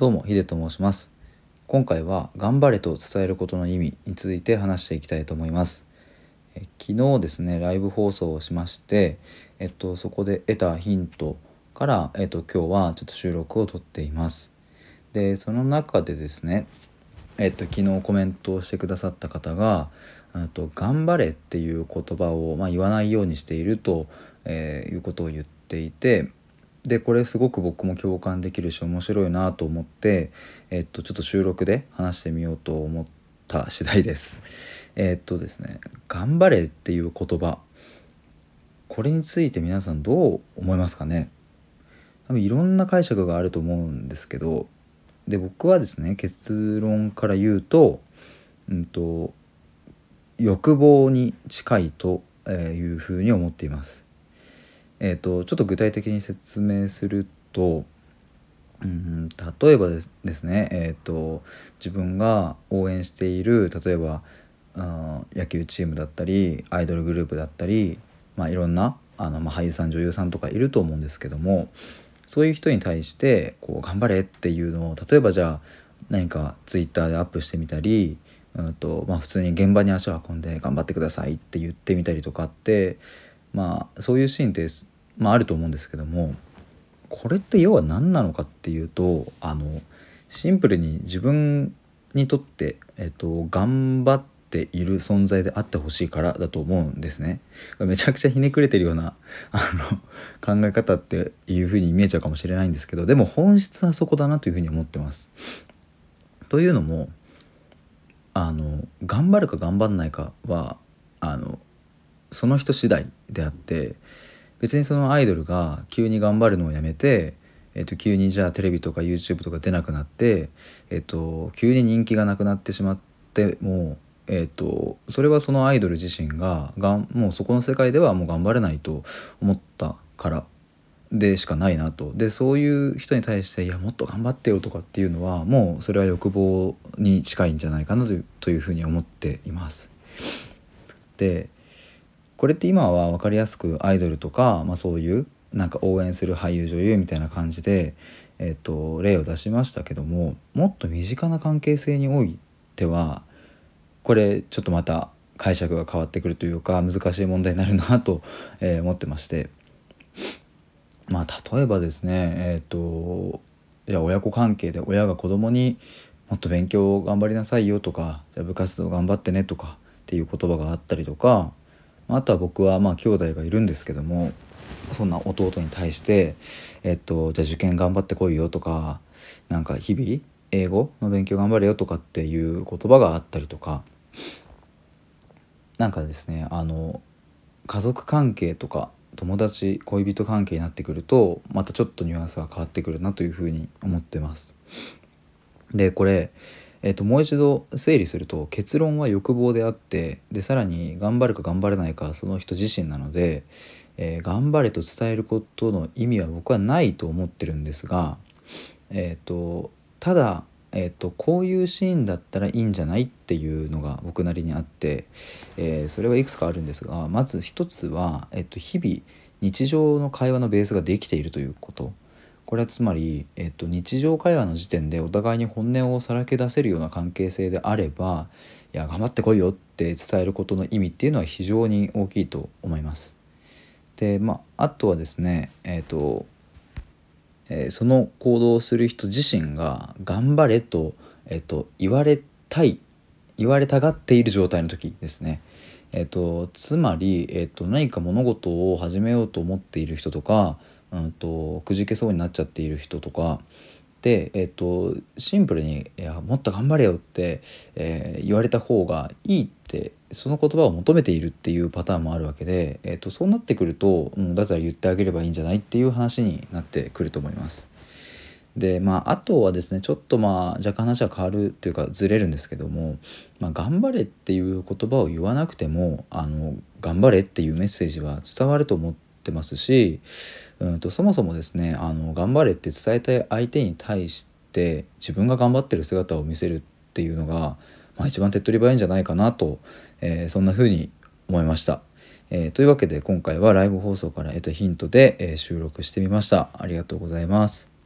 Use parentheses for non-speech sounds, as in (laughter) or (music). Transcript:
どうもヒデと申します。今回は頑張れと伝えることの意味について話していきたいと思います。え昨日ですねライブ放送をしましてえっとそこで得たヒントからえっと今日はちょっと収録をとっています。でその中でですねえっと昨日コメントをしてくださった方がと頑張れっていう言葉を、まあ、言わないようにしていると、えー、いうことを言っていてでこれすごく僕も共感できるし面白いなと思って、えっと、ちょっと収録で話してみようと思った次第です。(laughs) えっとですね「頑張れ」っていう言葉これについて皆さんどう思いますかね？多分いろんな解釈があると思うんですけどで僕はですね結論から言うと,、うんと、欲望に近いというふうに思っています。えーと、ちょっと具体的に説明すると、うん、例えばですね、えーと、自分が応援している例えばあ野球チームだったりアイドルグループだったり、まあ、いろんなあの、まあ、俳優さん女優さんとかいると思うんですけどもそういう人に対してこう頑張れっていうのを例えばじゃあ何かツイッターでアップしてみたり、うんとまあ、普通に現場に足を運んで頑張ってくださいって言ってみたりとかってまあそういうシーンってまあ、あると思うんですけどもこれって要は何なのかっていうとあのシンプルに自分にとって、えっと、頑張っている存在であってほしいからだと思うんですね。めちゃくちゃひねくれてるような (laughs) あの考え方っていうふうに見えちゃうかもしれないんですけどでも本質はそこだなというふうに思ってます。というのもあの頑張るか頑張んないかはあのその人次第であって別にそのアイドルが急に頑張るのをやめて、えっと、急にじゃあテレビとか YouTube とか出なくなって、えっと、急に人気がなくなってしまっても、えっと、それはそのアイドル自身ががんもうそこの世界ではもう頑張れないと思ったからでしかないなとでそういう人に対していやもっと頑張ってよとかっていうのはもうそれは欲望に近いんじゃないかなというというふうに思っています。でこれって今は分かりやすくアイドルとか、まあ、そういうなんか応援する俳優女優みたいな感じで、えーと、例を出しましたけどももっと身近な関係性においてはこれちょっとまた解釈が変わってくるというか難しい問題になるなと、え、思ってまして。まあ例えばですねえっ、とじゃあ親子関係で親が子供にもっと勉強を頑張りなさいよとかじゃ部活動頑張ってねとかっていう言葉があったりとかあとは僕はまあ兄弟がいるんですけどもそんな弟に対して「えっと、じゃあ受験頑張ってこいよ」とかなんか日々英語の勉強頑張れよとかっていう言葉があったりとかなんかですねあの家族関係とか友達恋人関係になってくるとまたちょっとニュアンスが変わってくるなというふうに思ってます。でこれえー、ともう一度整理すると結論は欲望であってでさらに頑張るか頑張れないかその人自身なので、えー、頑張れと伝えることの意味は僕はないと思ってるんですが、えーと、ただ、えーと、こういうシーンだったらいいんじゃないっていうのが僕なりにあって、えー、それはいくつかあるんですがまず一つは、えーと日々日常の会話のベースができているということ。これはつまり、えっと、日常会話の時点でお互いに本音をさらけ出せるような関係性であればいや頑張ってこいよって伝えることの意味っていうのは非常に大きいと思います。でまああとはですねえっと、えー、その行動をする人自身が頑張れと、えっと、言われたい言われたがっている状態の時ですね。えっと、つまり、えっと、何か物事を始めようと思っている人とかうんと、くじけそうになっちゃっている人とかで、えーと、シンプルに「いやもっと頑張れよ」って、えー、言われた方がいいってその言葉を求めているっていうパターンもあるわけで、えーと、そうなってくると、うん、だったら言ってあげればいいんじゃないっていう話になってくると思います。でまああとはですねちょっとまあ若干話は変わるっていうかずれるんですけども「まあ、頑張れ」っていう言葉を言わなくてもあの「頑張れ」っていうメッセージは伝わると思ってますしうんとそもそもですねあの頑張れって伝えたい相手に対して自分が頑張ってる姿を見せるっていうのが、まあ、一番手っ取り早いんじゃないかなと、えー、そんな風に思いました。えー、というわけで今回はライブ放送から得たヒントで、えー、収録してみました。ありがとうございます。